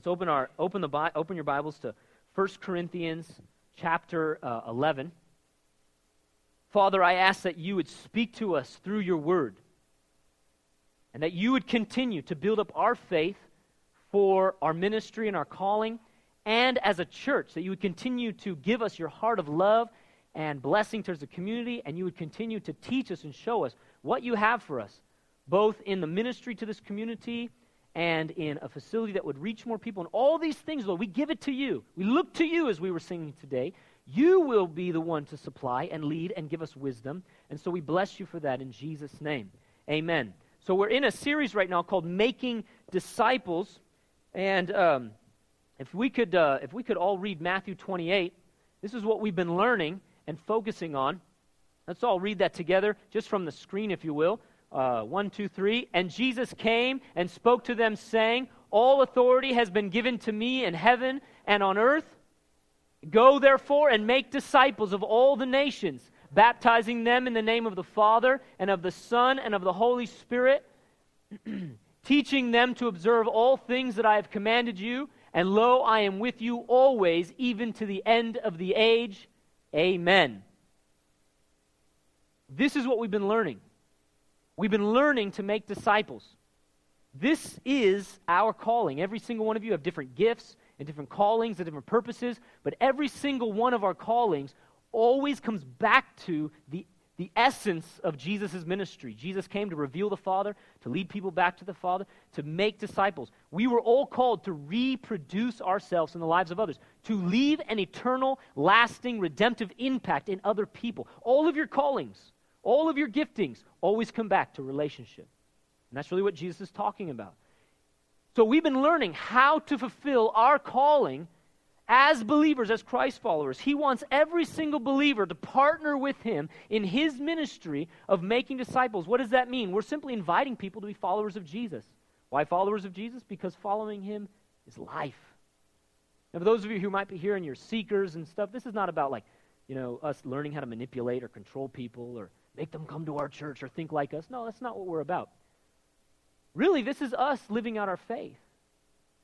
Let's open, our, open, the, open your Bibles to 1 Corinthians chapter uh, 11. Father, I ask that you would speak to us through your word and that you would continue to build up our faith for our ministry and our calling and as a church, that you would continue to give us your heart of love and blessing towards the community, and you would continue to teach us and show us what you have for us, both in the ministry to this community and in a facility that would reach more people. And all these things, Lord, we give it to you. We look to you as we were singing today. You will be the one to supply and lead and give us wisdom. And so we bless you for that in Jesus' name. Amen. So we're in a series right now called Making Disciples. And um, if, we could, uh, if we could all read Matthew 28, this is what we've been learning and focusing on. Let's all read that together, just from the screen, if you will. Uh, one, two, three. And Jesus came and spoke to them, saying, All authority has been given to me in heaven and on earth. Go therefore and make disciples of all the nations, baptizing them in the name of the Father and of the Son and of the Holy Spirit, teaching them to observe all things that I have commanded you. And lo, I am with you always, even to the end of the age. Amen. This is what we've been learning. We've been learning to make disciples. This is our calling. Every single one of you have different gifts and different callings and different purposes, but every single one of our callings always comes back to the, the essence of Jesus' ministry. Jesus came to reveal the Father, to lead people back to the Father, to make disciples. We were all called to reproduce ourselves in the lives of others, to leave an eternal, lasting, redemptive impact in other people. All of your callings all of your giftings always come back to relationship. And that's really what Jesus is talking about. So we've been learning how to fulfill our calling as believers, as Christ followers. He wants every single believer to partner with him in his ministry of making disciples. What does that mean? We're simply inviting people to be followers of Jesus. Why followers of Jesus? Because following him is life. Now, for those of you who might be here and you're seekers and stuff, this is not about like, you know, us learning how to manipulate or control people or make them come to our church or think like us. No, that's not what we're about. Really, this is us living out our faith.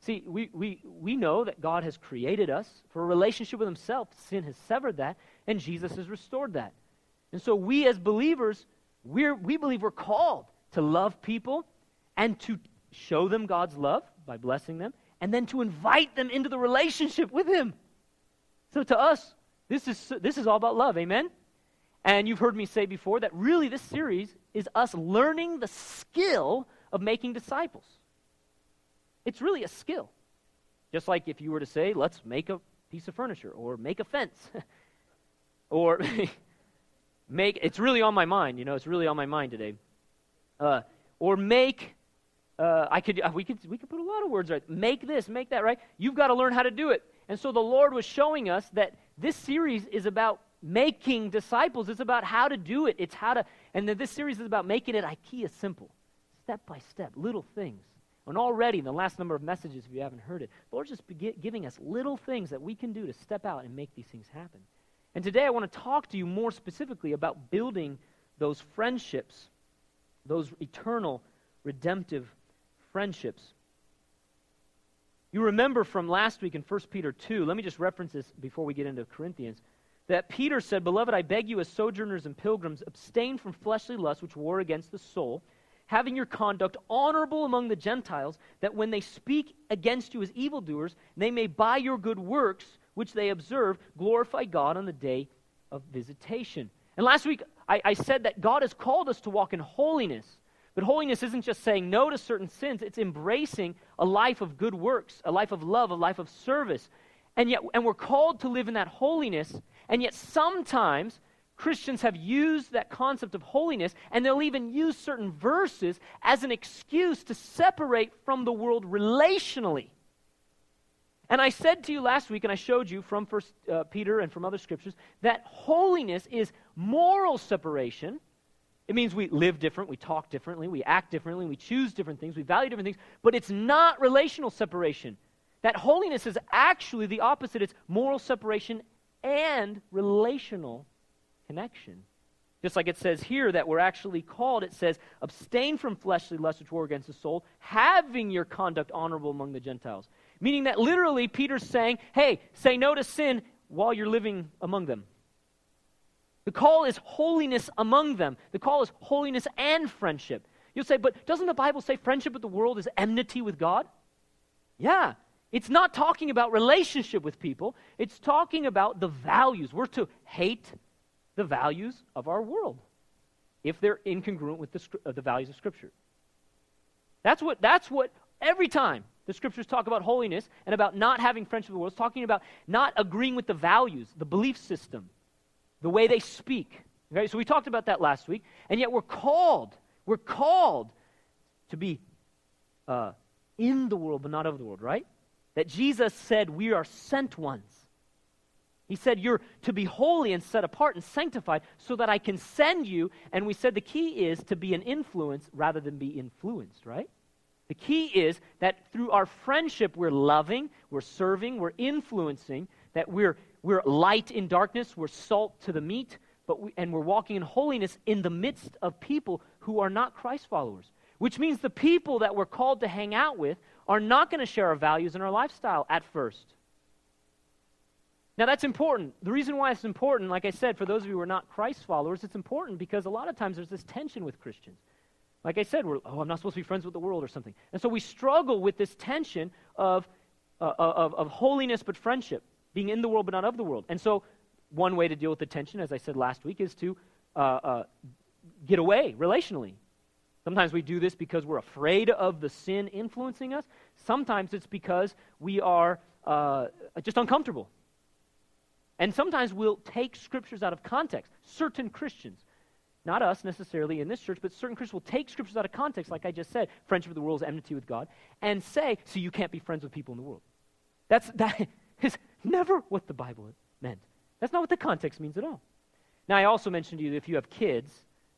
See, we, we, we know that God has created us for a relationship with Himself. Sin has severed that, and Jesus has restored that. And so, we as believers, we're, we believe we're called to love people and to show them God's love by blessing them, and then to invite them into the relationship with Him. So, to us, this is, this is all about love. Amen? And you've heard me say before that really this series is us learning the skill of making disciples. It's really a skill. Just like if you were to say, let's make a piece of furniture or make a fence or make, it's really on my mind, you know, it's really on my mind today. Uh, or make, uh, I could, uh, we could, we could put a lot of words right. Make this, make that, right? You've got to learn how to do it. And so the Lord was showing us that this series is about making disciples. It's about how to do it. It's how to, and then this series is about making it IKEA simple, step by step, little things. And already, in the last number of messages, if you haven't heard it, the Lord's just giving us little things that we can do to step out and make these things happen. And today, I want to talk to you more specifically about building those friendships, those eternal, redemptive friendships. You remember from last week in 1 Peter 2, let me just reference this before we get into Corinthians that Peter said, Beloved, I beg you, as sojourners and pilgrims, abstain from fleshly lusts which war against the soul, having your conduct honorable among the Gentiles, that when they speak against you as evildoers, they may by your good works, which they observe, glorify God on the day of visitation. And last week, I, I said that God has called us to walk in holiness. But holiness isn't just saying no to certain sins, it's embracing a life of good works, a life of love, a life of service. And yet, and we're called to live in that holiness and yet, sometimes Christians have used that concept of holiness, and they'll even use certain verses as an excuse to separate from the world relationally. And I said to you last week, and I showed you from First uh, Peter and from other scriptures, that holiness is moral separation. It means we live different, we talk differently, we act differently, we choose different things, we value different things, but it's not relational separation. That holiness is actually the opposite. It's moral separation and relational connection. Just like it says here that we're actually called, it says, abstain from fleshly lusts which war against the soul, having your conduct honorable among the Gentiles. Meaning that literally Peter's saying, hey, say no to sin while you're living among them. The call is holiness among them. The call is holiness and friendship. You'll say, but doesn't the Bible say friendship with the world is enmity with God? Yeah. It's not talking about relationship with people, it's talking about the values. We're to hate the values of our world if they're incongruent with the, uh, the values of Scripture. That's what, that's what every time the Scriptures talk about holiness and about not having friendship with the world, it's talking about not agreeing with the values, the belief system, the way they speak. Okay, so we talked about that last week, and yet we're called, we're called to be uh, in the world, but not of the world, right? That Jesus said we are sent ones. He said, You're to be holy and set apart and sanctified so that I can send you. And we said the key is to be an influence rather than be influenced, right? The key is that through our friendship, we're loving, we're serving, we're influencing, that we're, we're light in darkness, we're salt to the meat, but we, and we're walking in holiness in the midst of people who are not Christ followers. Which means the people that we're called to hang out with are not going to share our values and our lifestyle at first. Now, that's important. The reason why it's important, like I said, for those of you who are not Christ followers, it's important because a lot of times there's this tension with Christians. Like I said, we're, oh, I'm not supposed to be friends with the world or something. And so we struggle with this tension of, uh, of, of holiness but friendship, being in the world but not of the world. And so one way to deal with the tension, as I said last week, is to uh, uh, get away relationally. Sometimes we do this because we're afraid of the sin influencing us. Sometimes it's because we are uh, just uncomfortable and sometimes we'll take scriptures out of context. Certain Christians, not us necessarily in this church, but certain Christians will take scriptures out of context, like I just said, friendship with the world is enmity with God, and say, so you can't be friends with people in the world. That's, that is never what the Bible meant. That's not what the context means at all. Now, I also mentioned to you that if you have kids,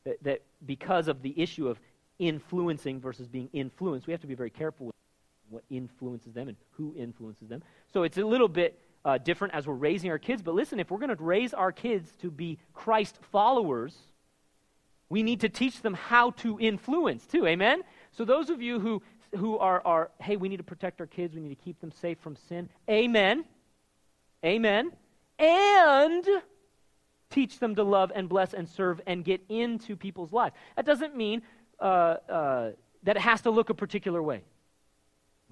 that, that because of the issue of influencing versus being influenced, we have to be very careful with what influences them and who influences them. So it's a little bit uh, different as we're raising our kids. But listen, if we're going to raise our kids to be Christ followers, we need to teach them how to influence too. Amen? So, those of you who, who are, are, hey, we need to protect our kids, we need to keep them safe from sin, amen. Amen. And teach them to love and bless and serve and get into people's lives. That doesn't mean uh, uh, that it has to look a particular way.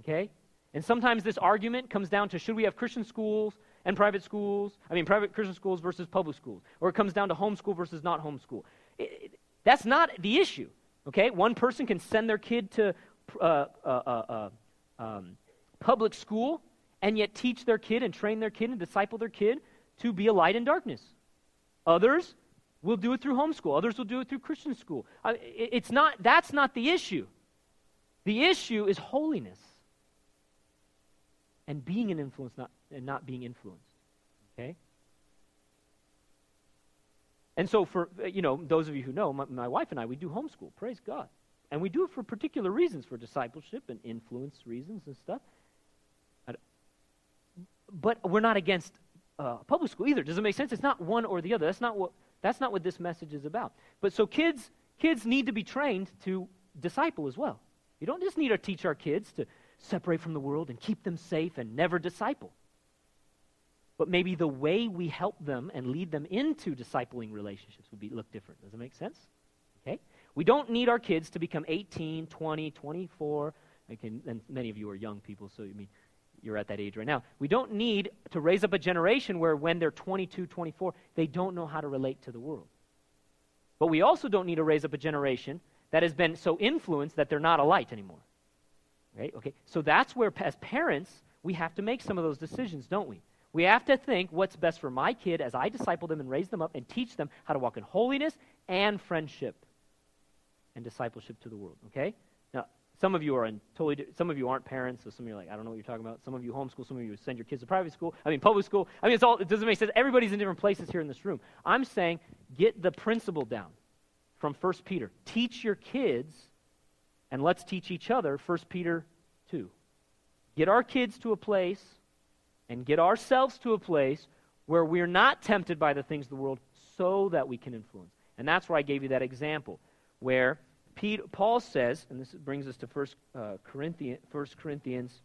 Okay? And sometimes this argument comes down to should we have Christian schools and private schools? I mean, private Christian schools versus public schools. Or it comes down to homeschool versus not homeschool. It, it, that's not the issue, okay? One person can send their kid to uh, uh, uh, um, public school and yet teach their kid and train their kid and disciple their kid to be a light in darkness. Others will do it through homeschool. Others will do it through Christian school. it's not, that's not the issue. The issue is holiness and being an influence not, and not being influenced. Okay? And so, for, you know, those of you who know, my, my wife and I, we do homeschool. Praise God. And we do it for particular reasons, for discipleship and influence reasons and stuff. But we're not against uh, public school either. Does it make sense? It's not one or the other. That's not what, that's not what this message is about. But so kids, kids need to be trained to disciple as well. You don't just need to teach our kids to separate from the world and keep them safe and never disciple. But maybe the way we help them and lead them into discipling relationships would be, look different. Does it make sense? Okay? We don't need our kids to become 18, 20, 24. Can, and many of you are young people, so I mean, you're at that age right now. We don't need to raise up a generation where when they're 22, 24, they don't know how to relate to the world. But we also don't need to raise up a generation that has been so influenced that they're not a light anymore. Right? Okay. So that's where, as parents, we have to make some of those decisions, don't we? We have to think what's best for my kid as I disciple them and raise them up and teach them how to walk in holiness and friendship and discipleship to the world. Okay? Some of you are in totally. Some of you aren't parents, so some of you are like, I don't know what you're talking about. Some of you homeschool. Some of you send your kids to private school. I mean, public school. I mean, it's all. It doesn't make sense. Everybody's in different places here in this room. I'm saying, get the principle down from First Peter. Teach your kids and let's teach each other 1 Peter 2. Get our kids to a place and get ourselves to a place where we're not tempted by the things of the world so that we can influence. And that's where I gave you that example where Paul says, and this brings us to 1 uh, Corinthians, 1 Corinthians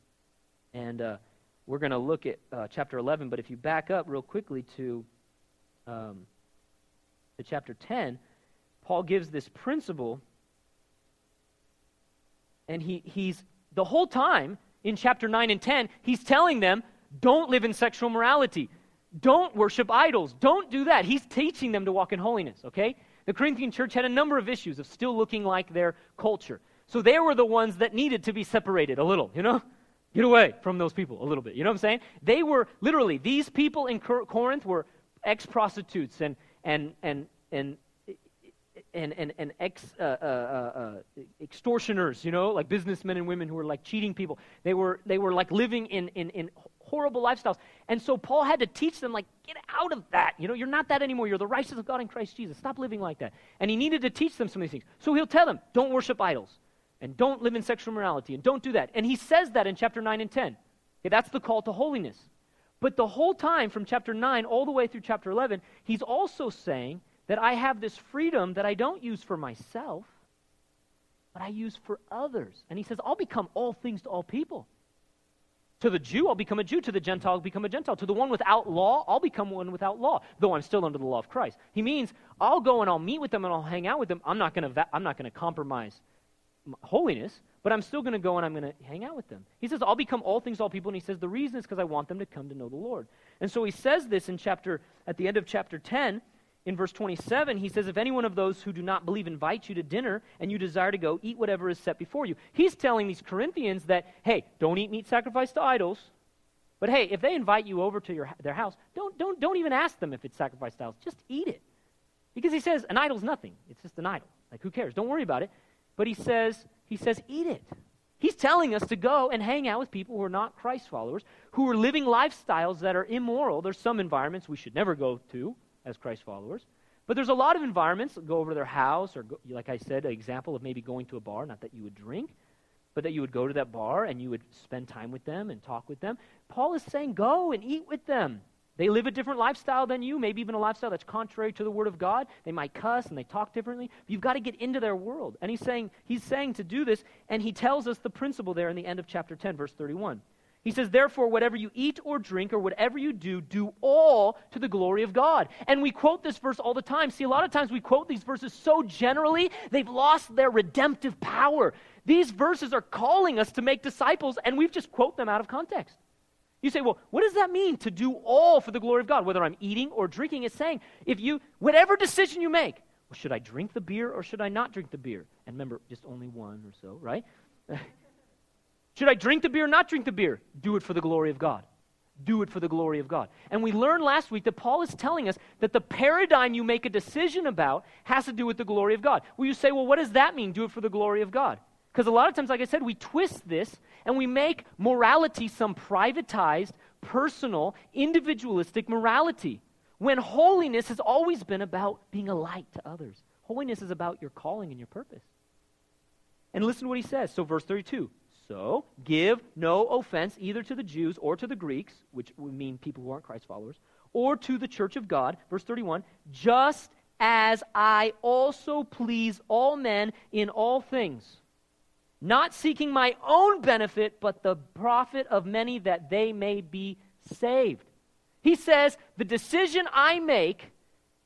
And uh, we're going to look at uh, chapter 11, but if you back up real quickly to, um, to chapter 10, Paul gives this principle, and he, he's the whole time in chapter 9 and 10, he's telling them, don't live in sexual morality. Don't worship idols. Don't do that. He's teaching them to walk in holiness, okay? The Corinthian church had a number of issues of still looking like their culture. So they were the ones that needed to be separated a little, you know? Get away from those people a little bit. You know what I'm saying? They were literally, these people in Corinth were ex prostitutes and, and, and, and and and, and ex, uh, uh, uh, extortioners, you know, like businessmen and women who were like cheating people. They were they were like living in, in, in horrible lifestyles. And so Paul had to teach them, like, get out of that. You know, you're not that anymore. You're the righteousness of God in Christ Jesus. Stop living like that. And he needed to teach them some of these things. So he'll tell them, don't worship idols, and don't live in sexual morality, and don't do that. And he says that in chapter 9 and 10. Okay, that's the call to holiness. But the whole time, from chapter 9 all the way through chapter 11, he's also saying that I have this freedom that I don't use for myself, but I use for others. And he says, I'll become all things to all people. To the Jew, I'll become a Jew. To the Gentile, I'll become a Gentile. To the one without law, I'll become one without law, though I'm still under the law of Christ. He means I'll go and I'll meet with them and I'll hang out with them. I'm not going to I'm not going to compromise holiness, but I'm still going to go and I'm going to hang out with them. He says, I'll become all things all people. And he says, the reason is because I want them to come to know the Lord. And so he says this in chapter, at the end of chapter 10, in verse 27, he says, If any one of those who do not believe invites you to dinner and you desire to go, eat whatever is set before you. He's telling these Corinthians that, hey, don't eat meat sacrificed to idols. But hey, if they invite you over to your, their house, don't, don't, don't even ask them if it's sacrificed to idols. Just eat it. Because he says, an idol's nothing. It's just an idol. Like, who cares? Don't worry about it. But he says, he says, eat it. He's telling us to go and hang out with people who are not Christ followers, who are living lifestyles that are immoral. There's some environments we should never go to as Christ followers. But there's a lot of environments, go over to their house, or go, like I said, an example of maybe going to a bar, not that you would drink, but that you would go to that bar and you would spend time with them and talk with them. Paul is saying, go and eat with them. They live a different lifestyle than you, maybe even a lifestyle that's contrary to the Word of God. They might cuss and they talk differently. You've got to get into their world. And he's saying, he's saying to do this, and he tells us the principle there in the end of chapter 10, verse 31. He says, Therefore, whatever you eat or drink or whatever you do, do all to the glory of God. And we quote this verse all the time. See, a lot of times we quote these verses so generally, they've lost their redemptive power. These verses are calling us to make disciples, and we've just quote them out of context. You say, well, what does that mean to do all for the glory of God? Whether I'm eating or drinking, it's saying, if you, whatever decision you make, well, should I drink the beer or should I not drink the beer? And remember, just only one or so, right? Should I drink the beer or not drink the beer? Do it for the glory of God. Do it for the glory of God. And we learned last week that Paul is telling us that the paradigm you make a decision about has to do with the glory of God. Well, you say, well, what does that mean? Do it for the glory of God. Because a lot of times, like I said, we twist this and we make morality some privatized, personal, individualistic morality. When holiness has always been about being a light to others. Holiness is about your calling and your purpose. And listen to what he says. So, verse 32 so, give no offense either to the Jews or to the Greeks, which would mean people who aren't Christ followers, or to the church of God. Verse 31 just as I also please all men in all things, not seeking my own benefit, but the profit of many that they may be saved. He says, The decision I make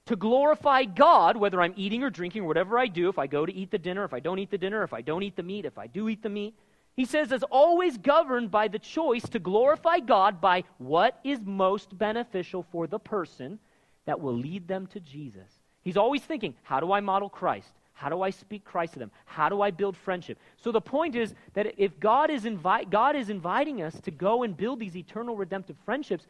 to glorify God, whether I'm eating or drinking or whatever I do, if I go to eat the dinner, if I don't eat the dinner, if I don't eat the meat, if I do eat the meat, he says, is always governed by the choice to glorify God by what is most beneficial for the person that will lead them to Jesus. He's always thinking, how do I model Christ? How do I speak Christ to them? How do I build friendship? So the point is that if God is, God is inviting us to go and build these eternal redemptive friendships,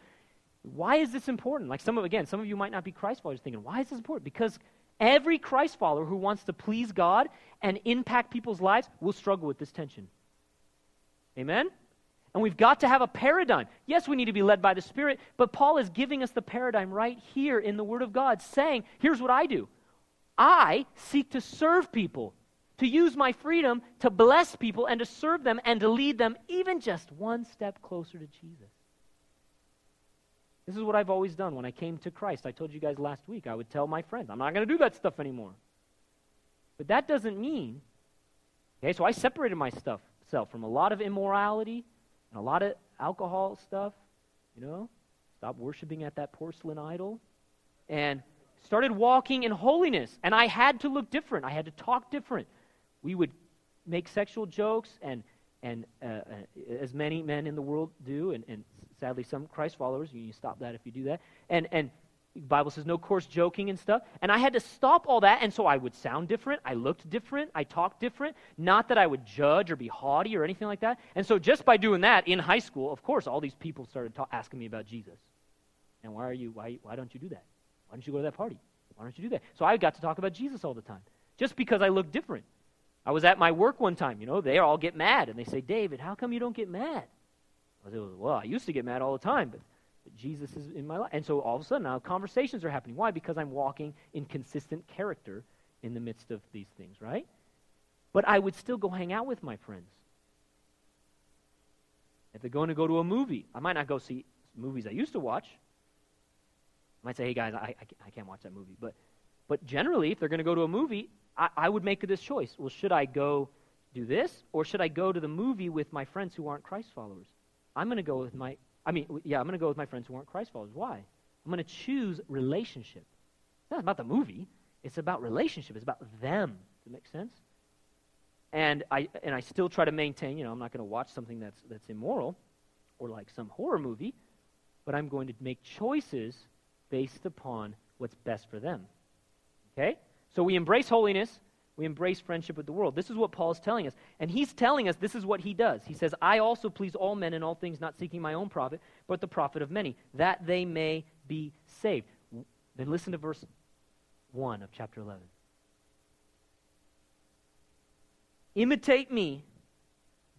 why is this important? Like some of, again, some of you might not be Christ followers thinking, why is this important? Because every Christ follower who wants to please God and impact people's lives will struggle with this tension. Amen? And we've got to have a paradigm. Yes, we need to be led by the Spirit, but Paul is giving us the paradigm right here in the Word of God, saying, here's what I do I seek to serve people, to use my freedom to bless people and to serve them and to lead them even just one step closer to Jesus. This is what I've always done when I came to Christ. I told you guys last week, I would tell my friends, I'm not going to do that stuff anymore. But that doesn't mean, okay, so I separated my stuff myself from a lot of immorality and a lot of alcohol stuff, you know, stopped worshiping at that porcelain idol, and started walking in holiness. And I had to look different. I had to talk different. We would make sexual jokes, and, and uh, uh, as many men in the world do, and, and sadly some Christ followers, you, you stop that if you do that. And, and Bible says no coarse joking and stuff. And I had to stop all that. And so I would sound different. I looked different. I talked different. Not that I would judge or be haughty or anything like that. And so just by doing that in high school, of course, all these people started ta- asking me about Jesus. And why are you, why, why don't you do that? Why don't you go to that party? Why don't you do that? So I got to talk about Jesus all the time. Just because I looked different. I was at my work one time, you know, they all get mad and they say, David, how come you don't get mad? I said, well, I used to get mad all the time, but Jesus is in my life. And so all of a sudden now conversations are happening. Why? Because I'm walking in consistent character in the midst of these things, right? But I would still go hang out with my friends. If they're going to go to a movie, I might not go see movies I used to watch. I might say, hey guys, I, I, I can't watch that movie. But, but generally, if they're going to go to a movie, I, I would make this choice. Well, should I go do this, or should I go to the movie with my friends who aren't Christ followers? I'm going to go with my I mean, yeah, I'm going to go with my friends who aren't Christ followers. Why? I'm going to choose relationship. It's not about the movie. It's about relationship. It's about them. Does it make sense? And I and I still try to maintain. You know, I'm not going to watch something that's that's immoral, or like some horror movie, but I'm going to make choices based upon what's best for them. Okay. So we embrace holiness we embrace friendship with the world. This is what Paul is telling us. And he's telling us this is what he does. He says, I also please all men in all things, not seeking my own profit, but the profit of many, that they may be saved. Then listen to verse 1 of chapter 11. Imitate me,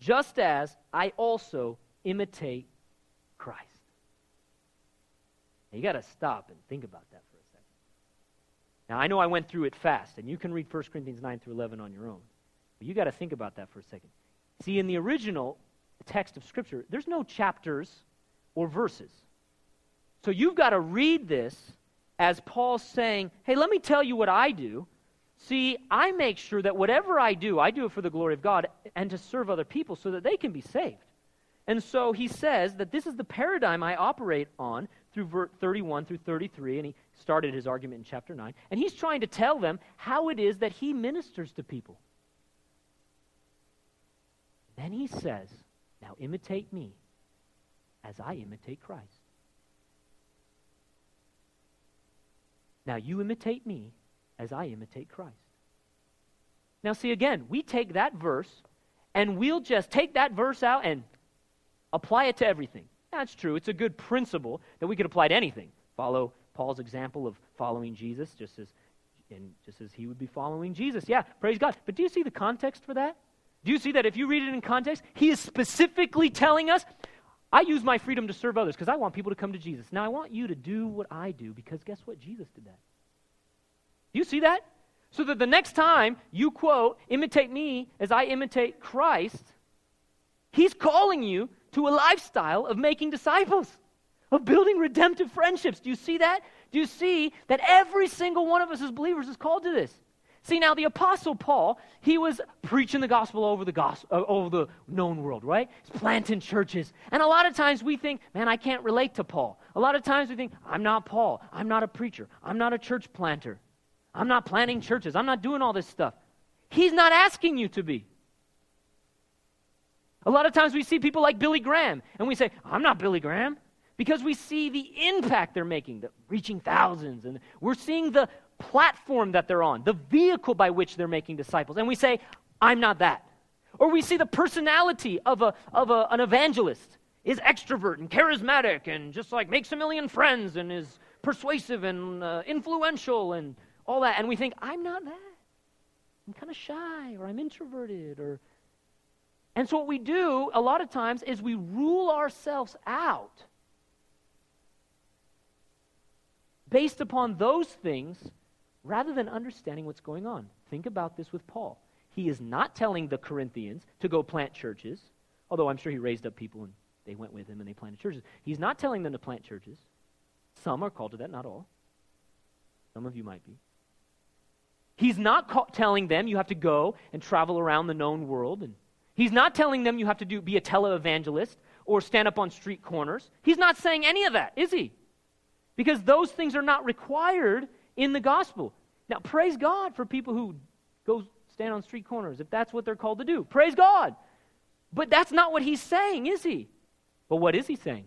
just as I also imitate Christ. Now, you got to stop and think about that now, I know I went through it fast, and you can read 1 Corinthians 9 through 11 on your own. But you got to think about that for a second. See, in the original text of Scripture, there's no chapters or verses. So you've got to read this as Paul's saying, hey, let me tell you what I do. See, I make sure that whatever I do, I do it for the glory of God and to serve other people so that they can be saved. And so he says that this is the paradigm I operate on through 31 through 33, and he started his argument in chapter 9. And he's trying to tell them how it is that he ministers to people. Then he says, Now imitate me as I imitate Christ. Now you imitate me as I imitate Christ. Now, see, again, we take that verse and we'll just take that verse out and apply it to everything. That's true. It's a good principle that we could apply to anything. Follow Paul's example of following Jesus, just as and just as he would be following Jesus. Yeah, praise God. But do you see the context for that? Do you see that if you read it in context, he is specifically telling us, I use my freedom to serve others because I want people to come to Jesus. Now I want you to do what I do because guess what? Jesus did that. Do you see that? So that the next time you quote, imitate me as I imitate Christ, he's calling you to a lifestyle of making disciples of building redemptive friendships. Do you see that? Do you see that every single one of us as believers is called to this? See, now the Apostle Paul, he was preaching the gospel over the gospel, uh, over the known world, right? He's planting churches. And a lot of times we think, man, I can't relate to Paul. A lot of times we think, I'm not Paul. I'm not a preacher. I'm not a church planter. I'm not planting churches. I'm not doing all this stuff. He's not asking you to be. A lot of times we see people like Billy Graham, and we say, I'm not Billy Graham because we see the impact they're making, the reaching thousands, and we're seeing the platform that they're on, the vehicle by which they're making disciples. And we say, I'm not that. Or we see the personality of, a, of a, an evangelist is extrovert and charismatic and just like makes a million friends and is persuasive and uh, influential and all that. And we think, I'm not that. I'm kind of shy or I'm introverted or. And so what we do a lot of times is we rule ourselves out based upon those things rather than understanding what's going on. Think about this with Paul. He is not telling the Corinthians to go plant churches, although I'm sure he raised up people and they went with him and they planted churches. He's not telling them to plant churches. Some are called to that, not all. Some of you might be. He's not ca- telling them you have to go and travel around the known world. And he's not telling them you have to do, be a televangelist or stand up on street corners. He's not saying any of that, is he? Because those things are not required in the gospel. Now, praise God for people who go stand on street corners if that's what they're called to do. Praise God. But that's not what he's saying, is he? But what is he saying?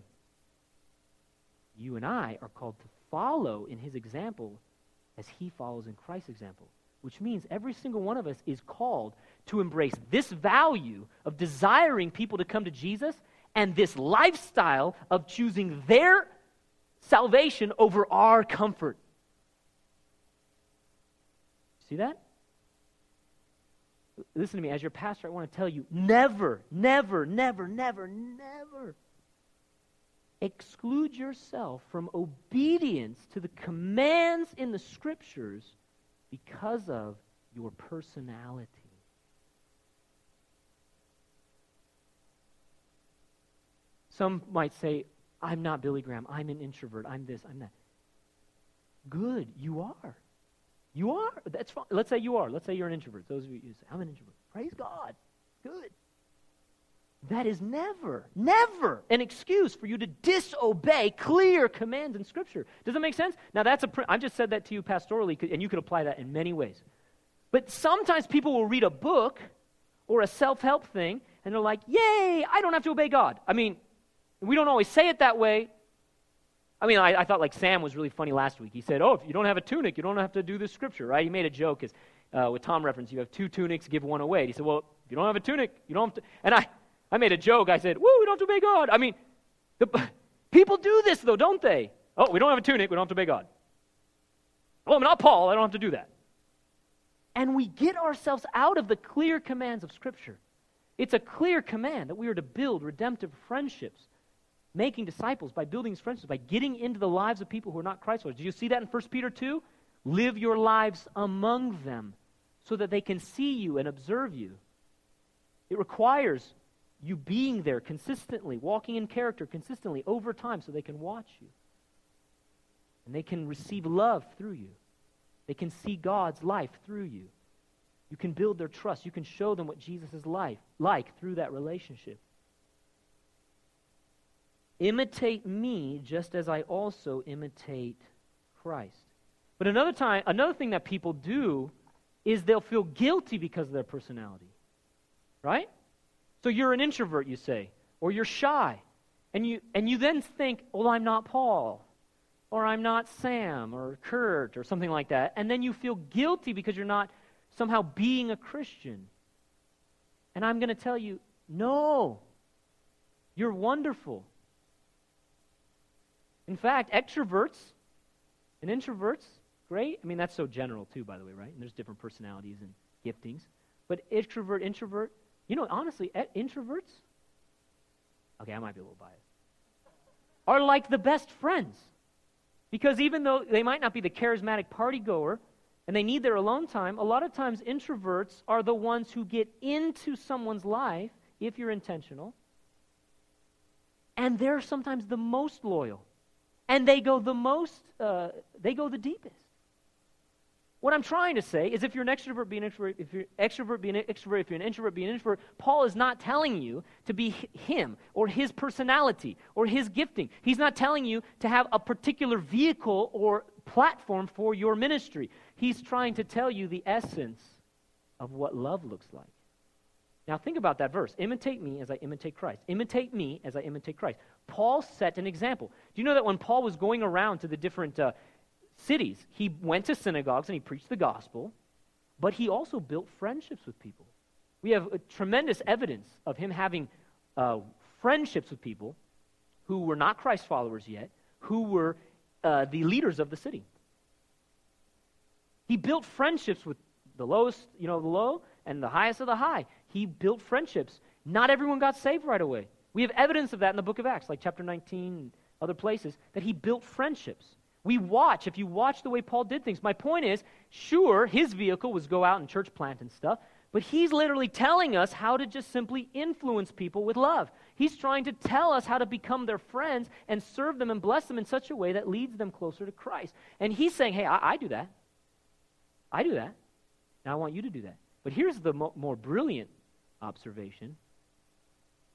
You and I are called to follow in his example as he follows in Christ's example, which means every single one of us is called to embrace this value of desiring people to come to Jesus and this lifestyle of choosing their salvation over our comfort. See that? Listen to me, as your pastor, I want to tell you never, never, never, never, never exclude yourself from obedience to the commands in the scriptures because of your personality. Some might say, I'm not Billy Graham. I'm an introvert. I'm this. I'm that. Good. You are. You are. That's fine. Let's say you are. Let's say you're an introvert. Those of you who say, I'm an introvert. Praise God. Good. That is never, never an excuse for you to disobey clear commands in Scripture. Does that make sense? Now, that's a. Pr- I just said that to you pastorally, and you could apply that in many ways. But sometimes people will read a book or a self help thing, and they're like, Yay, I don't have to obey God. I mean, we don't always say it that way. I mean, I, I thought like Sam was really funny last week. He said, Oh, if you don't have a tunic, you don't have to do this Scripture, right? He made a joke uh, with Tom reference. You have two tunics, give one away. And he said, Well, if you don't have a tunic, you don't have to. And I, I made a joke. I said, Woo, we don't have to obey God. I mean, the, people do this, though, don't they? Oh, we don't have a tunic. We don't have to obey God. Oh, I'm not Paul. I don't have to do that. And we get ourselves out of the clear commands of Scripture. It's a clear command that we are to build redemptive friendships, making disciples by building friendships, by getting into the lives of people who are not Christ followers. Do you see that in 1 Peter 2? Live your lives among them so that they can see you and observe you. It requires you being there consistently, walking in character consistently over time so they can watch you. And they can receive love through you. They can see God's life through you. You can build their trust. You can show them what Jesus is life, like through that relationship. Imitate me just as I also imitate Christ. But another time, another thing that people do is they'll feel guilty because of their personality. Right? So you're an introvert, you say, or you're shy. And you, and you then think, well, I'm not Paul, or I'm not Sam, or Kurt, or something like that. And then you feel guilty because you're not somehow being a Christian. And I'm going to tell you, no, you're wonderful. In fact, extroverts and introverts, great. I mean, that's so general, too, by the way, right? And there's different personalities and giftings. But extrovert, introvert, you know, honestly, introverts, okay, I might be a little biased, are like the best friends. Because even though they might not be the charismatic party goer and they need their alone time, a lot of times introverts are the ones who get into someone's life, if you're intentional, and they're sometimes the most loyal. And they go the most, uh, they go the deepest. What I'm trying to say is if you're an extrovert, be an introvert. If you're extrovert, be an extrovert. If you're an introvert, be an introvert. Paul is not telling you to be him or his personality or his gifting. He's not telling you to have a particular vehicle or platform for your ministry. He's trying to tell you the essence of what love looks like. Now, think about that verse. Imitate me as I imitate Christ. Imitate me as I imitate Christ. Paul set an example. Do you know that when Paul was going around to the different uh, cities. He went to synagogues and he preached the gospel, but he also built friendships with people. We have tremendous evidence of him having uh, friendships with people who were not Christ followers yet, who were uh, the leaders of the city. He built friendships with the lowest, you know, the low and the highest of the high. He built friendships. Not everyone got saved right away. We have evidence of that in the book of Acts, like chapter 19 and other places, that he built friendships. We watch, if you watch the way Paul did things. My point is, sure, his vehicle was go out and church plant and stuff, but he's literally telling us how to just simply influence people with love. He's trying to tell us how to become their friends and serve them and bless them in such a way that leads them closer to Christ. And he's saying, hey, I, I do that. I do that. Now I want you to do that. But here's the mo- more brilliant observation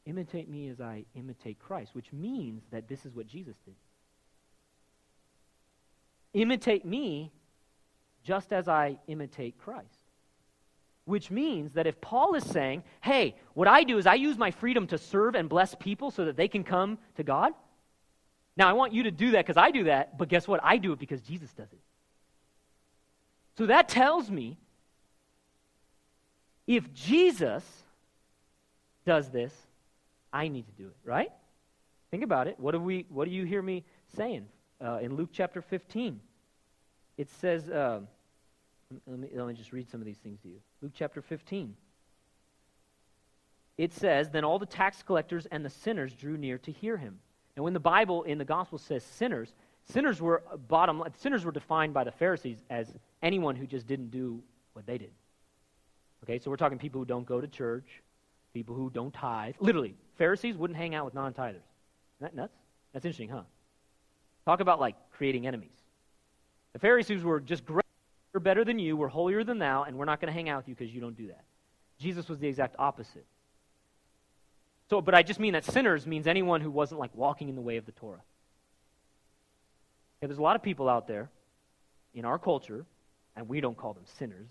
imitate me as I imitate Christ, which means that this is what Jesus did. Imitate me just as I imitate Christ. Which means that if Paul is saying, hey, what I do is I use my freedom to serve and bless people so that they can come to God. Now, I want you to do that because I do that, but guess what? I do it because Jesus does it. So that tells me if Jesus does this, I need to do it, right? Think about it. What do, we, what do you hear me saying uh, in Luke chapter 15? It says, uh, let, me, let me just read some of these things to you. Luke chapter 15. It says, Then all the tax collectors and the sinners drew near to hear him. And when the Bible in the gospel says sinners, sinners were bottom sinners were defined by the Pharisees as anyone who just didn't do what they did. Okay, so we're talking people who don't go to church, people who don't tithe. Literally, Pharisees wouldn't hang out with non-tithers. Isn't that nuts? That's interesting, huh? Talk about like creating enemies. The Pharisees were just great. We're better than you. We're holier than thou, and we're not going to hang out with you because you don't do that. Jesus was the exact opposite. So, but I just mean that sinners means anyone who wasn't like walking in the way of the Torah. There's a lot of people out there in our culture, and we don't call them sinners.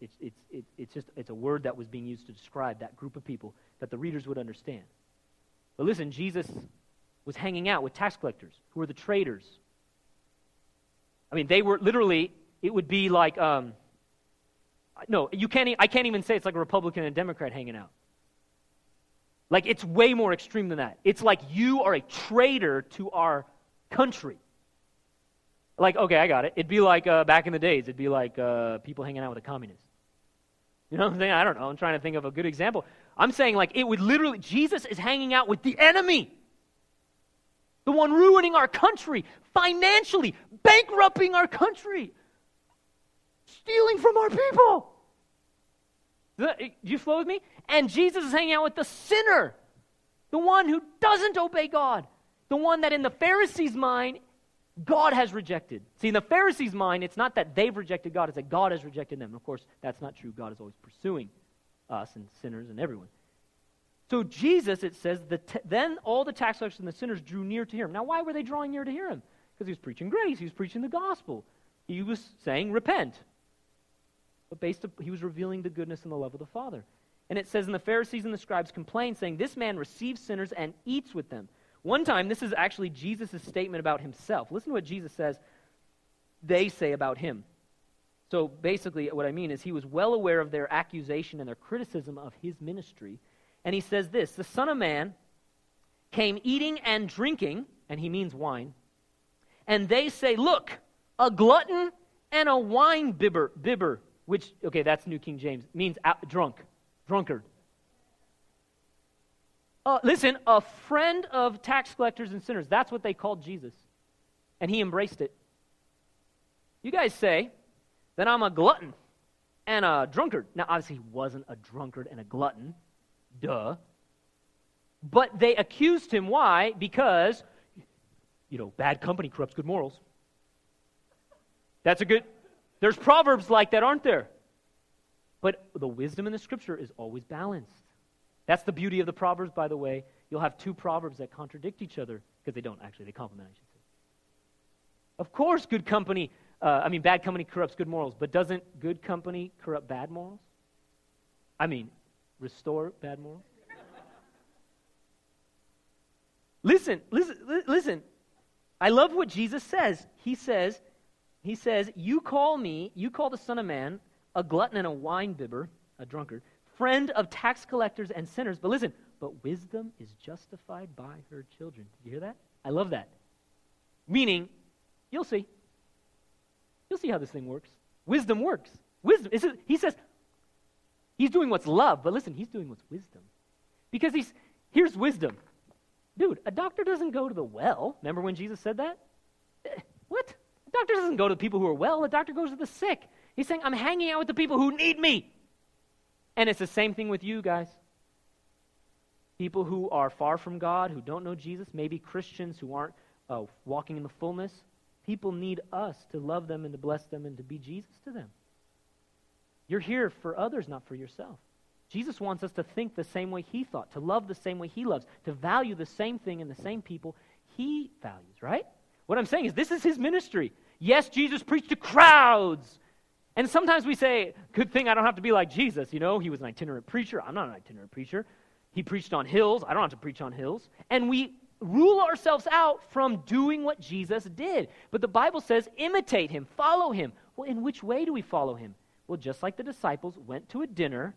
It's, it's, it's, it's just it's a word that was being used to describe that group of people that the readers would understand. But listen, Jesus was hanging out with tax collectors who were the traitors. I mean, they were literally, it would be like, um, no, you can't, I can't even say it's like a Republican and a Democrat hanging out. Like, it's way more extreme than that. It's like you are a traitor to our country. Like, okay, I got it. It'd be like uh, back in the days, it'd be like uh, people hanging out with a communist. You know what I'm saying? I don't know. I'm trying to think of a good example. I'm saying, like, it would literally, Jesus is hanging out with the enemy, the one ruining our country financially, bankrupting our country, stealing from our people. Do you flow with me? And Jesus is hanging out with the sinner, the one who doesn't obey God, the one that in the Pharisees' mind, God has rejected. See, in the Pharisees' mind, it's not that they've rejected God, it's that God has rejected them. of course, that's not true. God is always pursuing us and sinners and everyone. So, Jesus, it says, the t- then all the tax collectors and the sinners drew near to him. Now, why were they drawing near to hear him? Because he was preaching grace, he was preaching the gospel. He was saying, repent. But based he was revealing the goodness and the love of the Father. And it says, And the Pharisees and the scribes complained, saying, This man receives sinners and eats with them. One time, this is actually Jesus' statement about himself. Listen to what Jesus says they say about him. So basically, what I mean is he was well aware of their accusation and their criticism of his ministry. And he says this The Son of Man came eating and drinking, and he means wine. And they say, Look, a glutton and a wine bibber, bibber which, okay, that's New King James, means drunk, drunkard. Uh, listen, a friend of tax collectors and sinners. That's what they called Jesus. And he embraced it. You guys say that I'm a glutton and a drunkard. Now, obviously, he wasn't a drunkard and a glutton. Duh. But they accused him. Why? Because, you know, bad company corrupts good morals. That's a good, there's proverbs like that, aren't there? But the wisdom in the scripture is always balanced. That's the beauty of the proverbs, by the way. You'll have two proverbs that contradict each other because they don't actually, they complement, I should say. Of course, good company, uh, I mean, bad company corrupts good morals, but doesn't good company corrupt bad morals? I mean, restore bad morals? listen, listen, listen. I love what Jesus says. He says, he says, You call me, you call the Son of Man a glutton and a wine bibber, a drunkard, friend of tax collectors and sinners. But listen, but wisdom is justified by her children. Did you hear that? I love that. Meaning, you'll see. You'll see how this thing works. Wisdom works. Wisdom. Is, He says, he's doing what's love, but listen, he's doing what's wisdom. Because he's, here's wisdom. Dude, a doctor doesn't go to the well. Remember when Jesus said that? Eh, what? The doctor doesn't go to the people who are well, the doctor goes to the sick. He's saying, I'm hanging out with the people who need me. And it's the same thing with you guys. People who are far from God, who don't know Jesus, maybe Christians who aren't uh, walking in the fullness. People need us to love them and to bless them and to be Jesus to them. You're here for others, not for yourself. Jesus wants us to think the same way he thought, to love the same way he loves, to value the same thing and the same people he values, right? What I'm saying is, this is his ministry. Yes, Jesus preached to crowds. And sometimes we say, good thing I don't have to be like Jesus. You know, he was an itinerant preacher. I'm not an itinerant preacher. He preached on hills. I don't have to preach on hills. And we rule ourselves out from doing what Jesus did. But the Bible says, imitate him, follow him. Well, in which way do we follow him? Well, just like the disciples went to a dinner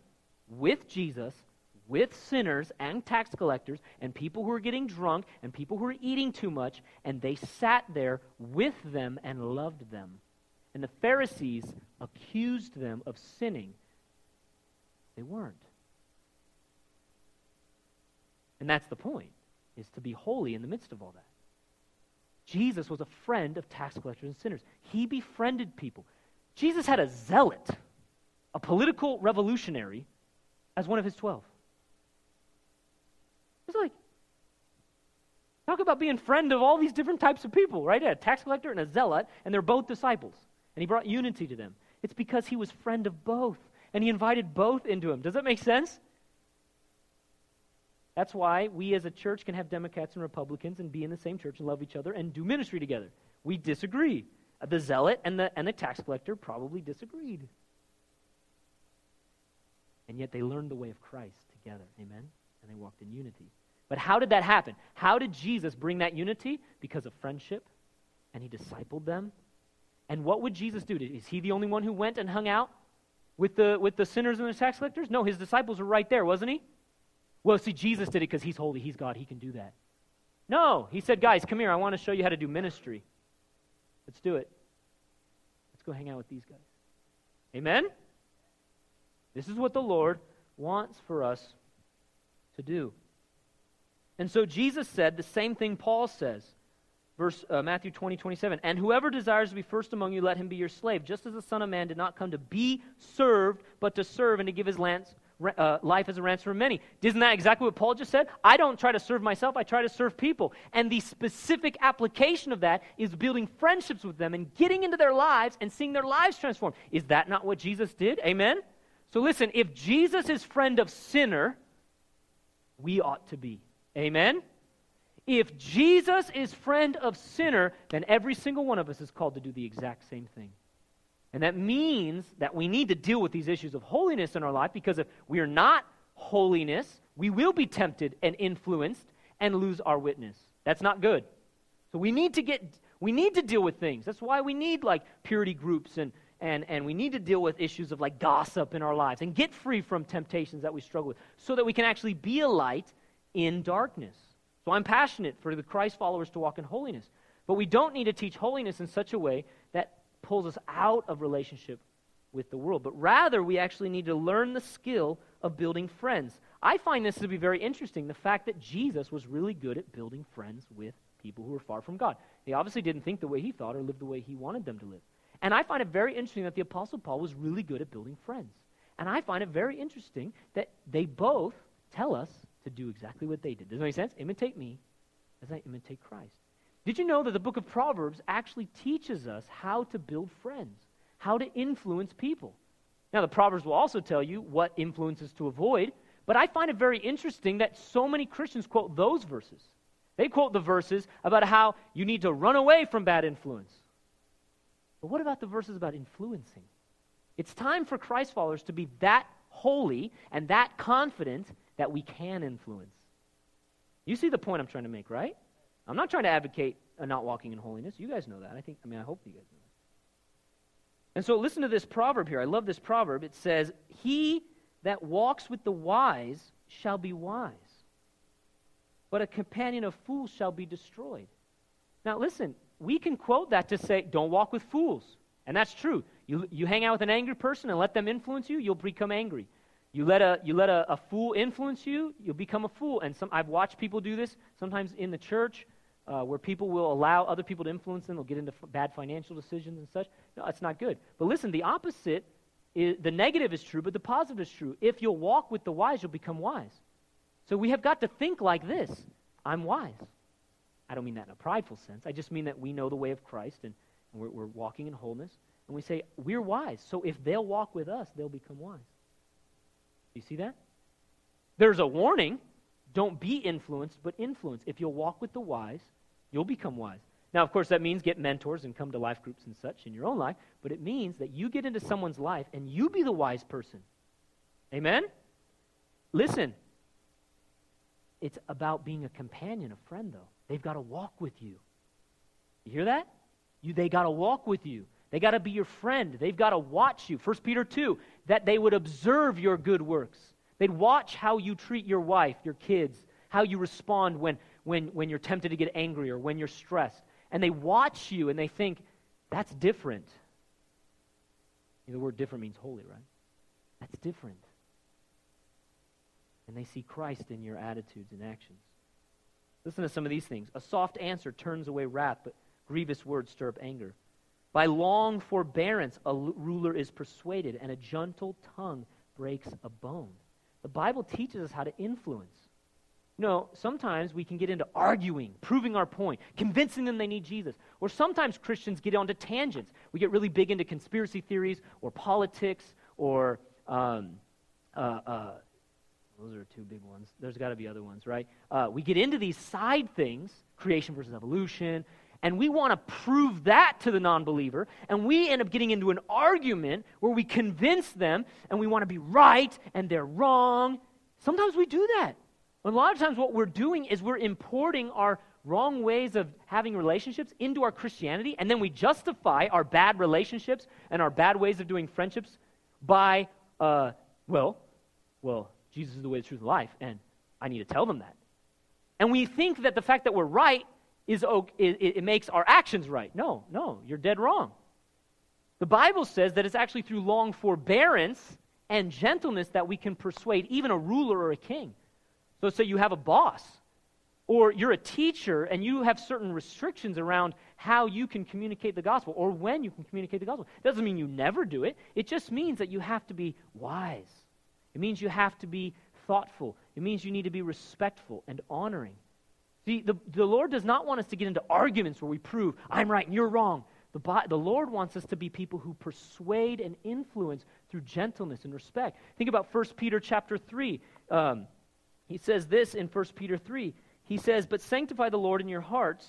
with Jesus, with sinners and tax collectors, and people who were getting drunk, and people who were eating too much, and they sat there with them and loved them. And the Pharisees accused them of sinning. They weren't. And that's the point, is to be holy in the midst of all that. Jesus was a friend of tax collectors and sinners. He befriended people. Jesus had a zealot, a political revolutionary, as one of his twelve. It's like, talk about being friend of all these different types of people, right? A tax collector and a zealot, and they're both disciples. And he brought unity to them. It's because he was friend of both, and he invited both into him. Does that make sense? That's why we as a church can have Democrats and Republicans and be in the same church and love each other and do ministry together. We disagree. The zealot and the, and the tax collector probably disagreed. And yet they learned the way of Christ together. Amen? And they walked in unity. But how did that happen? How did Jesus bring that unity? Because of friendship. And he discipled them. And what would Jesus do? Is he the only one who went and hung out with the, with the sinners and the tax collectors? No, his disciples were right there, wasn't he? Well, see, Jesus did it because he's holy, he's God, he can do that. No, he said, guys, come here, I want to show you how to do ministry. Let's do it. Let's go hang out with these guys. Amen? This is what the Lord wants for us to do. And so Jesus said the same thing Paul says. Verse uh, Matthew 20, 27. And whoever desires to be first among you, let him be your slave, just as the Son of Man did not come to be served, but to serve and to give his lance, uh, life as a ransom for many. Isn't that exactly what Paul just said? I don't try to serve myself, I try to serve people. And the specific application of that is building friendships with them and getting into their lives and seeing their lives transformed. Is that not what Jesus did? Amen? So listen, if Jesus is friend of sinner, we ought to be. Amen? If Jesus is friend of sinner, then every single one of us is called to do the exact same thing. And that means that we need to deal with these issues of holiness in our life because if we are not holiness, we will be tempted and influenced and lose our witness. That's not good. So we need to get we need to deal with things. That's why we need like purity groups and and, and we need to deal with issues of like gossip in our lives and get free from temptations that we struggle with so that we can actually be a light in darkness. So I'm passionate for the Christ followers to walk in holiness. But we don't need to teach holiness in such a way that pulls us out of relationship with the world. But rather, we actually need to learn the skill of building friends. I find this to be very interesting the fact that Jesus was really good at building friends with people who were far from God. They obviously didn't think the way he thought or live the way he wanted them to live. And I find it very interesting that the Apostle Paul was really good at building friends. And I find it very interesting that they both tell us to do exactly what they did. Does that make sense? Imitate me as I imitate Christ. Did you know that the book of Proverbs actually teaches us how to build friends, how to influence people? Now, the Proverbs will also tell you what influences to avoid, but I find it very interesting that so many Christians quote those verses. They quote the verses about how you need to run away from bad influence. But what about the verses about influencing? It's time for Christ followers to be that holy and that confident that we can influence. You see the point I'm trying to make, right? I'm not trying to advocate a not walking in holiness. You guys know that. I think, I mean, I hope you guys know that. And so listen to this proverb here. I love this proverb. It says, He that walks with the wise shall be wise, but a companion of fools shall be destroyed. Now, listen, we can quote that to say, don't walk with fools. And that's true. You, you hang out with an angry person and let them influence you, you'll become angry. You let a, you let a, a fool influence you, you'll become a fool. And some, I've watched people do this sometimes in the church uh, where people will allow other people to influence them. They'll get into f- bad financial decisions and such. No, that's not good. But listen, the opposite, is, the negative is true, but the positive is true. If you'll walk with the wise, you'll become wise. So we have got to think like this I'm wise. I don't mean that in a prideful sense. I just mean that we know the way of Christ and, and we're, we're walking in wholeness. And we say, we're wise. So if they'll walk with us, they'll become wise. You see that? There's a warning. Don't be influenced, but influence. If you'll walk with the wise, you'll become wise. Now, of course, that means get mentors and come to life groups and such in your own life, but it means that you get into someone's life and you be the wise person. Amen? Listen, it's about being a companion, a friend, though. They've got to walk with you. You hear that? You, they got to walk with you. They got to be your friend. They've got to watch you. 1 Peter 2, that they would observe your good works. They'd watch how you treat your wife, your kids, how you respond when, when, when you're tempted to get angry or when you're stressed and they watch you and they think, that's different. The word different means holy, right? That's different. And they see Christ in your attitudes and actions. Listen to some of these things. A soft answer turns away wrath, but grievous words stir up anger. By long forbearance, a ruler is persuaded, and a gentle tongue breaks a bone. The Bible teaches us how to influence. No, sometimes we can get into arguing, proving our point, convincing them they need Jesus. Or sometimes Christians get onto tangents. We get really big into conspiracy theories or politics or, um, uh, uh, those are two big ones. There's got to be other ones, right? Uh, we get into these side things, creation versus evolution, and we want to prove that to the non believer, and we end up getting into an argument where we convince them and we want to be right and they're wrong. Sometimes we do that. A lot of times, what we're doing is we're importing our wrong ways of having relationships into our Christianity, and then we justify our bad relationships and our bad ways of doing friendships by, uh, well, well, Jesus is the way, the truth, and life, and I need to tell them that. And we think that the fact that we're right is it, it makes our actions right. No, no, you're dead wrong. The Bible says that it's actually through long forbearance and gentleness that we can persuade even a ruler or a king. So, say you have a boss, or you're a teacher and you have certain restrictions around how you can communicate the gospel or when you can communicate the gospel. It doesn't mean you never do it, it just means that you have to be wise. It means you have to be thoughtful. It means you need to be respectful and honoring. See, the, the Lord does not want us to get into arguments where we prove, I'm right and you're wrong. The, the Lord wants us to be people who persuade and influence through gentleness and respect. Think about 1 Peter chapter 3. Um, he says this in 1 Peter 3. He says, But sanctify the Lord in your hearts,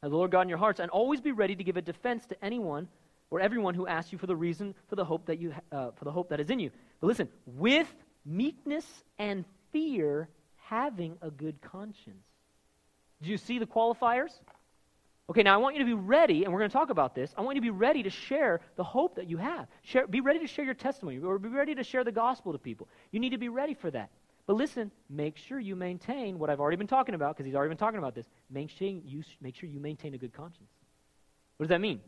the Lord God in your hearts, and always be ready to give a defense to anyone or everyone who asks you for the reason for the hope that you uh, for the hope that is in you. But listen, with meekness and fear, having a good conscience. Do you see the qualifiers? Okay, now I want you to be ready, and we're going to talk about this. I want you to be ready to share the hope that you have. Share, be ready to share your testimony, or be ready to share the gospel to people. You need to be ready for that. But listen, make sure you maintain what I've already been talking about, because he's already been talking about this. Make sure, you, make sure you maintain a good conscience. What does that mean?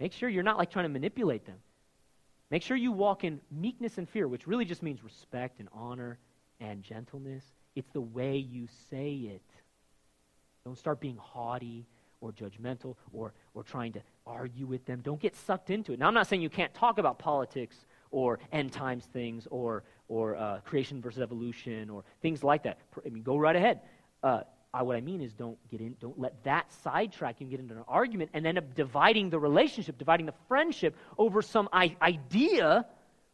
Make sure you're not like trying to manipulate them. Make sure you walk in meekness and fear, which really just means respect and honor and gentleness. It's the way you say it. Don't start being haughty or judgmental or, or trying to argue with them. Don't get sucked into it. Now, I'm not saying you can't talk about politics or end times things or or uh, creation versus evolution or things like that. I mean, go right ahead. Uh, I, what I mean is, don't get in. Don't let that sidetrack you get into an argument and end up dividing the relationship, dividing the friendship over some I- idea,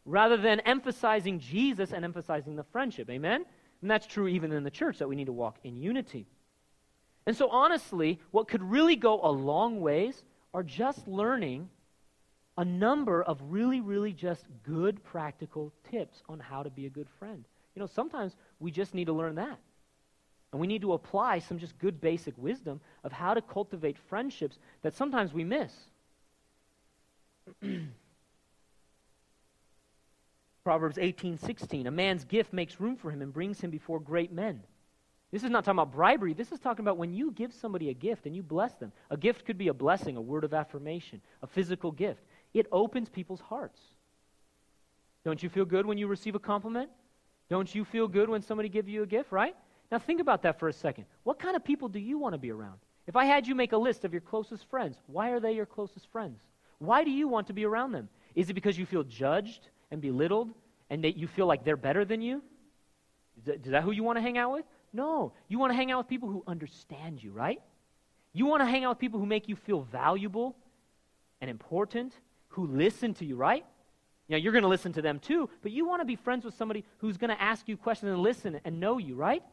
rather than emphasizing Jesus and emphasizing the friendship. Amen. And that's true even in the church that we need to walk in unity. And so, honestly, what could really go a long ways are just learning a number of really, really just good practical tips on how to be a good friend. You know, sometimes we just need to learn that. And we need to apply some just good basic wisdom of how to cultivate friendships that sometimes we miss. Proverbs 18:16 A man's gift makes room for him and brings him before great men. This is not talking about bribery. This is talking about when you give somebody a gift and you bless them. A gift could be a blessing, a word of affirmation, a physical gift it opens people's hearts. Don't you feel good when you receive a compliment? Don't you feel good when somebody gives you a gift, right? Now think about that for a second. What kind of people do you want to be around? If I had you make a list of your closest friends, why are they your closest friends? Why do you want to be around them? Is it because you feel judged and belittled and that you feel like they're better than you? Is that, is that who you want to hang out with? No. You want to hang out with people who understand you, right? You want to hang out with people who make you feel valuable and important who listen to you, right? Know, you're going to listen to them too, but you want to be friends with somebody who's going to ask you questions and listen and know you, right?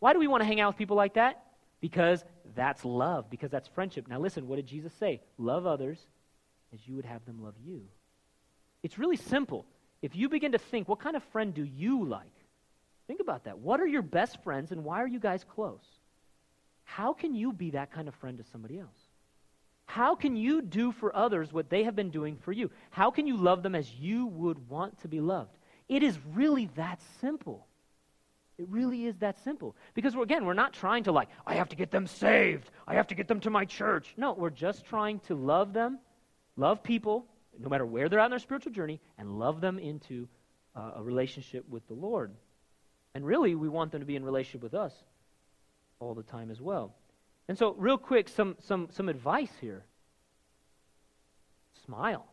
Why do we want to hang out with people like that? Because that's love, because that's friendship. Now, listen, what did Jesus say? Love others as you would have them love you. It's really simple. If you begin to think, what kind of friend do you like? Think about that. What are your best friends and why are you guys close? How can you be that kind of friend to somebody else? How can you do for others what they have been doing for you? How can you love them as you would want to be loved? It is really that simple. It really is that simple. Because, we're, again, we're not trying to, like, I have to get them saved. I have to get them to my church. No, we're just trying to love them, love people, no matter where they're in their spiritual journey, and love them into uh, a relationship with the Lord. And really, we want them to be in relationship with us all the time as well. And so, real quick, some, some, some advice here smile.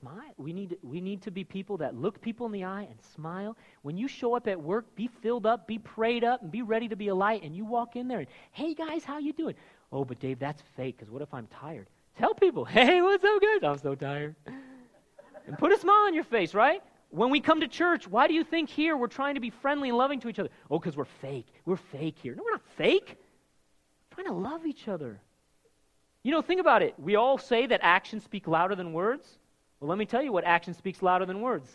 Smile. We need, we need to be people that look people in the eye and smile. When you show up at work, be filled up, be prayed up, and be ready to be a light. And you walk in there and, hey guys, how you doing? Oh, but Dave, that's fake. Because what if I'm tired? Tell people, hey, what's up, guys? I'm so tired. And put a smile on your face, right? When we come to church, why do you think here we're trying to be friendly and loving to each other? Oh, because we're fake. We're fake here. No, we're not fake. We're trying to love each other. You know, think about it. We all say that actions speak louder than words. Well, let me tell you what action speaks louder than words.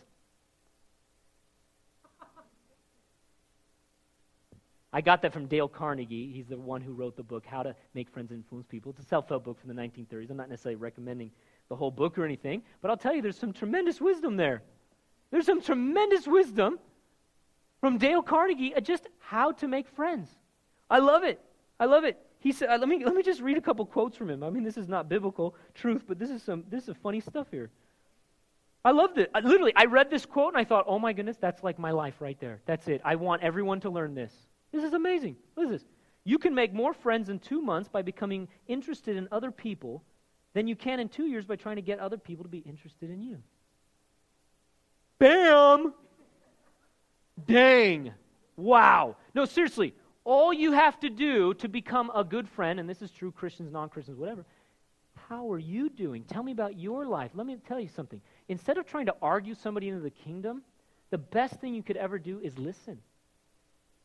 I got that from Dale Carnegie. He's the one who wrote the book, How to Make Friends and Influence People. It's a self help book from the 1930s. I'm not necessarily recommending the whole book or anything, but I'll tell you there's some tremendous wisdom there. There's some tremendous wisdom from Dale Carnegie at just how to make friends. I love it. I love it. He said, uh, let, me, let me just read a couple quotes from him. I mean, this is not biblical truth, but this is some this is funny stuff here. I loved it. I, literally, I read this quote and I thought, oh my goodness, that's like my life right there. That's it. I want everyone to learn this. This is amazing. What is this? You can make more friends in two months by becoming interested in other people than you can in two years by trying to get other people to be interested in you. Bam! Dang. Wow. No, seriously. All you have to do to become a good friend, and this is true, Christians, non Christians, whatever, how are you doing? Tell me about your life. Let me tell you something. Instead of trying to argue somebody into the kingdom, the best thing you could ever do is listen.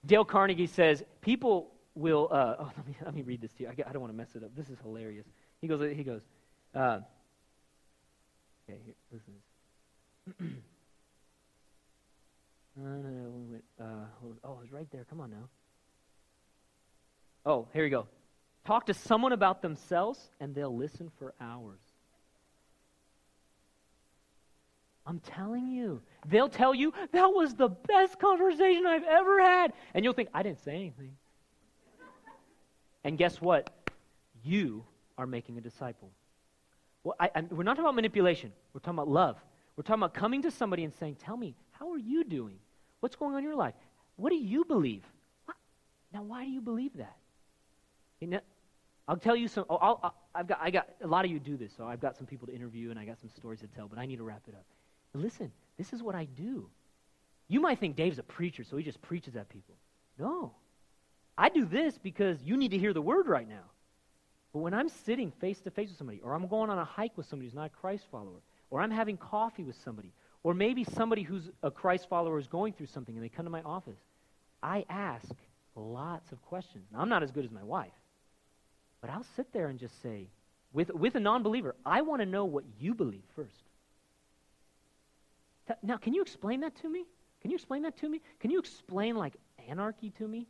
Dale Carnegie says, people will, uh, oh, let me, let me read this to you. I, I, don't want to mess it up. This is hilarious. He goes, he goes, uh, okay, here, listen Uh, uh, oh, it's right there. Come on now. Oh, here we go. Talk to someone about themselves, and they'll listen for hours. I'm telling you. They'll tell you, that was the best conversation I've ever had. And you'll think, I didn't say anything. and guess what? You are making a disciple. Well, I, I, we're not talking about manipulation. We're talking about love. We're talking about coming to somebody and saying, Tell me, how are you doing? What's going on in your life? What do you believe? What? Now, why do you believe that? I'll tell you some. I'll, I've got, I got a lot of you do this, so I've got some people to interview and I got some stories to tell, but I need to wrap it up. But listen, this is what I do. You might think Dave's a preacher, so he just preaches at people. No. I do this because you need to hear the word right now. But when I'm sitting face to face with somebody, or I'm going on a hike with somebody who's not a Christ follower, or I'm having coffee with somebody, or maybe somebody who's a Christ follower is going through something and they come to my office. I ask lots of questions. Now, I'm not as good as my wife, but I'll sit there and just say, with, with a non believer, I want to know what you believe first. Now, can you explain that to me? Can you explain that to me? Can you explain, like, anarchy to me?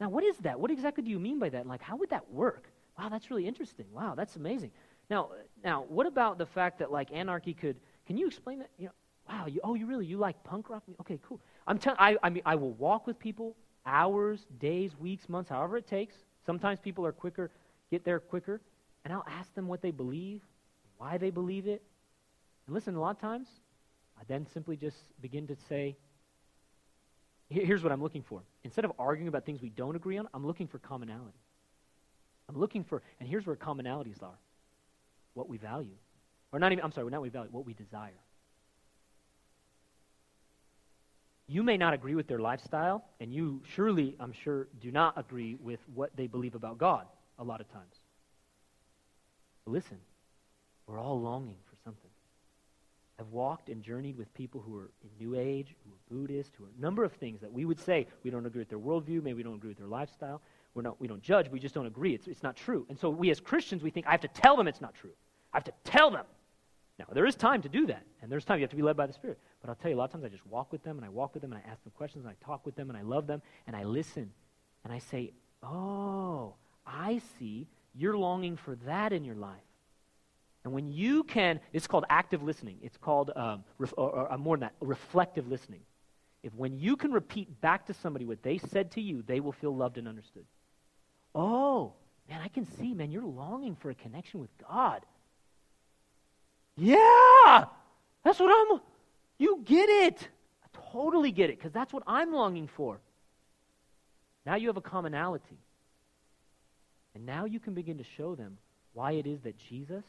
Now, what is that? What exactly do you mean by that? Like, how would that work? Wow, that's really interesting. Wow, that's amazing. Now, now, what about the fact that, like, anarchy could, can you explain that? You know, Wow, you, oh, you really, you like punk rock? Okay, cool. I'm telling, I, I mean, I will walk with people hours, days, weeks, months, however it takes. Sometimes people are quicker, get there quicker, and I'll ask them what they believe, why they believe it. And listen, a lot of times, I then simply just begin to say, here's what I'm looking for. Instead of arguing about things we don't agree on, I'm looking for commonality. I'm looking for, and here's where commonalities are what we value. Or not even, I'm sorry, not what we value, what we desire. You may not agree with their lifestyle, and you surely, I'm sure, do not agree with what they believe about God a lot of times. But listen, we're all longing for something. I've walked and journeyed with people who are in New Age, who are Buddhist, who are a number of things that we would say we don't agree with their worldview, maybe we don't agree with their lifestyle. We're not, we don't judge, we just don't agree. It's, it's not true. And so we as Christians, we think, I have to tell them it's not true. I have to tell them. Now, there is time to do that, and there's time you have to be led by the Spirit. But I'll tell you, a lot of times I just walk with them, and I walk with them, and I ask them questions, and I talk with them, and I love them, and I listen, and I say, Oh, I see you're longing for that in your life. And when you can, it's called active listening. It's called, um, ref, or, or, or more than that, reflective listening. If when you can repeat back to somebody what they said to you, they will feel loved and understood. Oh, man, I can see, man, you're longing for a connection with God. Yeah, that's what I'm. You get it. I totally get it because that's what I'm longing for. Now you have a commonality. And now you can begin to show them why it is that Jesus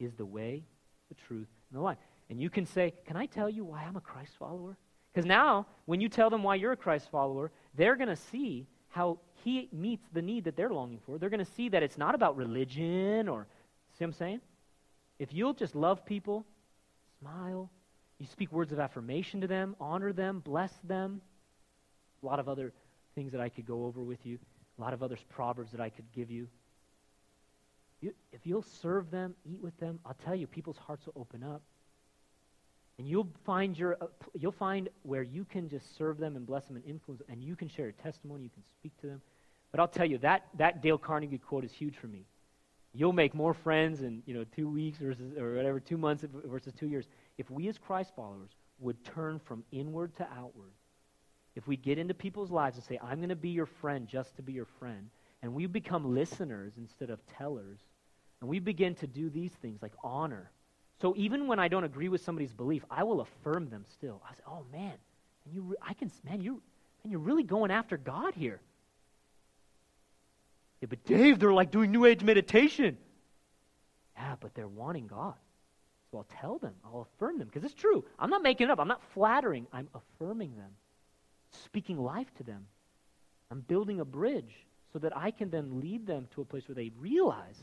is the way, the truth, and the life. And you can say, Can I tell you why I'm a Christ follower? Because now, when you tell them why you're a Christ follower, they're going to see how he meets the need that they're longing for. They're going to see that it's not about religion or, see what I'm saying? If you'll just love people, smile, you speak words of affirmation to them, honor them, bless them, a lot of other things that I could go over with you, a lot of other proverbs that I could give you. you if you'll serve them, eat with them, I'll tell you, people's hearts will open up. And you'll find your uh, you'll find where you can just serve them and bless them and influence them, and you can share your testimony, you can speak to them. But I'll tell you that that Dale Carnegie quote is huge for me. You'll make more friends in you know two weeks versus or whatever two months versus two years if we as Christ followers would turn from inward to outward. If we get into people's lives and say, "I'm going to be your friend just to be your friend," and we become listeners instead of tellers, and we begin to do these things like honor. So even when I don't agree with somebody's belief, I will affirm them still. I say, "Oh man, and you, re- I can, man, you, and you're really going after God here." Yeah, but Dave, they're like doing New Age meditation. Yeah, but they're wanting God. So I'll tell them, I'll affirm them, because it's true. I'm not making it up, I'm not flattering, I'm affirming them, speaking life to them. I'm building a bridge so that I can then lead them to a place where they realize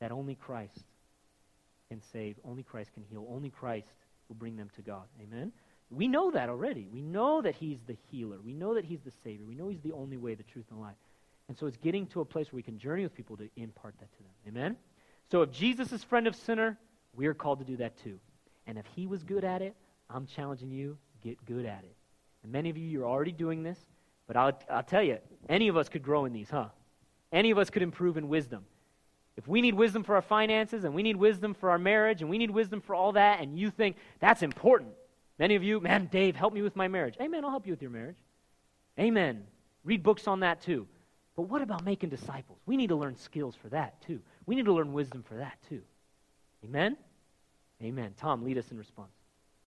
that only Christ can save, only Christ can heal, only Christ will bring them to God. Amen? We know that already. We know that He's the healer. We know that He's the Savior. We know He's the only way, the truth, and life. And so it's getting to a place where we can journey with people to impart that to them. Amen? So if Jesus is friend of sinner, we are called to do that too. And if he was good at it, I'm challenging you, get good at it. And many of you, you're already doing this, but I'll, I'll tell you, any of us could grow in these, huh? Any of us could improve in wisdom. If we need wisdom for our finances and we need wisdom for our marriage and we need wisdom for all that, and you think that's important, many of you, man, Dave, help me with my marriage. Amen, I'll help you with your marriage. Amen. Read books on that too. But what about making disciples? We need to learn skills for that too. We need to learn wisdom for that too. Amen? Amen. Tom, lead us in response.